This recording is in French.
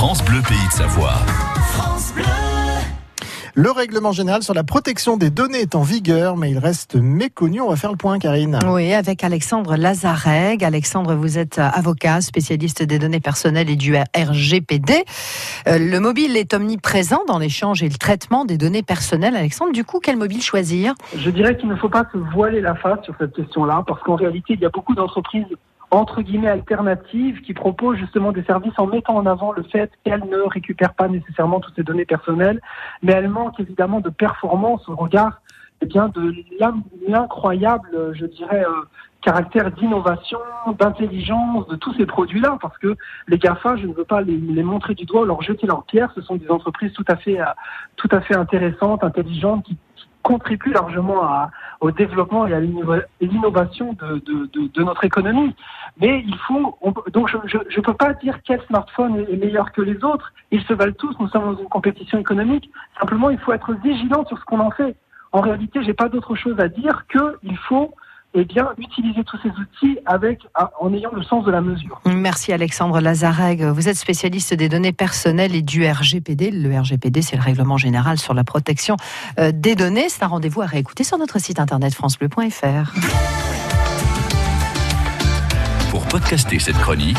France Bleu Pays de Savoie. Le règlement général sur la protection des données est en vigueur, mais il reste méconnu. On va faire le point, Karine. Oui, avec Alexandre Lazareg. Alexandre, vous êtes avocat, spécialiste des données personnelles et du RGPD. Euh, le mobile est omniprésent dans l'échange et le traitement des données personnelles. Alexandre, du coup, quel mobile choisir? Je dirais qu'il ne faut pas se voiler la face sur cette question-là, parce qu'en réalité, il y a beaucoup d'entreprises entre guillemets alternatives qui proposent justement des services en mettant en avant le fait qu'elles ne récupèrent pas nécessairement toutes ces données personnelles, mais elles manquent évidemment de performance au regard eh bien de l'incroyable, je dirais, euh, caractère d'innovation, d'intelligence de tous ces produits-là, parce que les GAFA, je ne veux pas les, montrer du doigt leur jeter leur pierre, ce sont des entreprises tout à fait, euh, tout à fait intéressantes, intelligentes, qui, contribue largement à, au développement et à l'innovation de, notre économie. Mais il faut, donc je ne peux pas dire quel smartphone est meilleur que les autres. Ils se valent tous. Nous sommes dans une compétition économique. Simplement, il faut être vigilant sur ce qu'on en fait. En réalité, j'ai pas d'autre chose à dire que il faut eh bien, utiliser tous ces outils avec, en ayant le sens de la mesure. Merci Alexandre Lazareg. Vous êtes spécialiste des données personnelles et du RGPD. Le RGPD, c'est le règlement général sur la protection euh, des données. C'est un rendez-vous à réécouter sur notre site internet francebleu.fr. Pour podcaster cette chronique,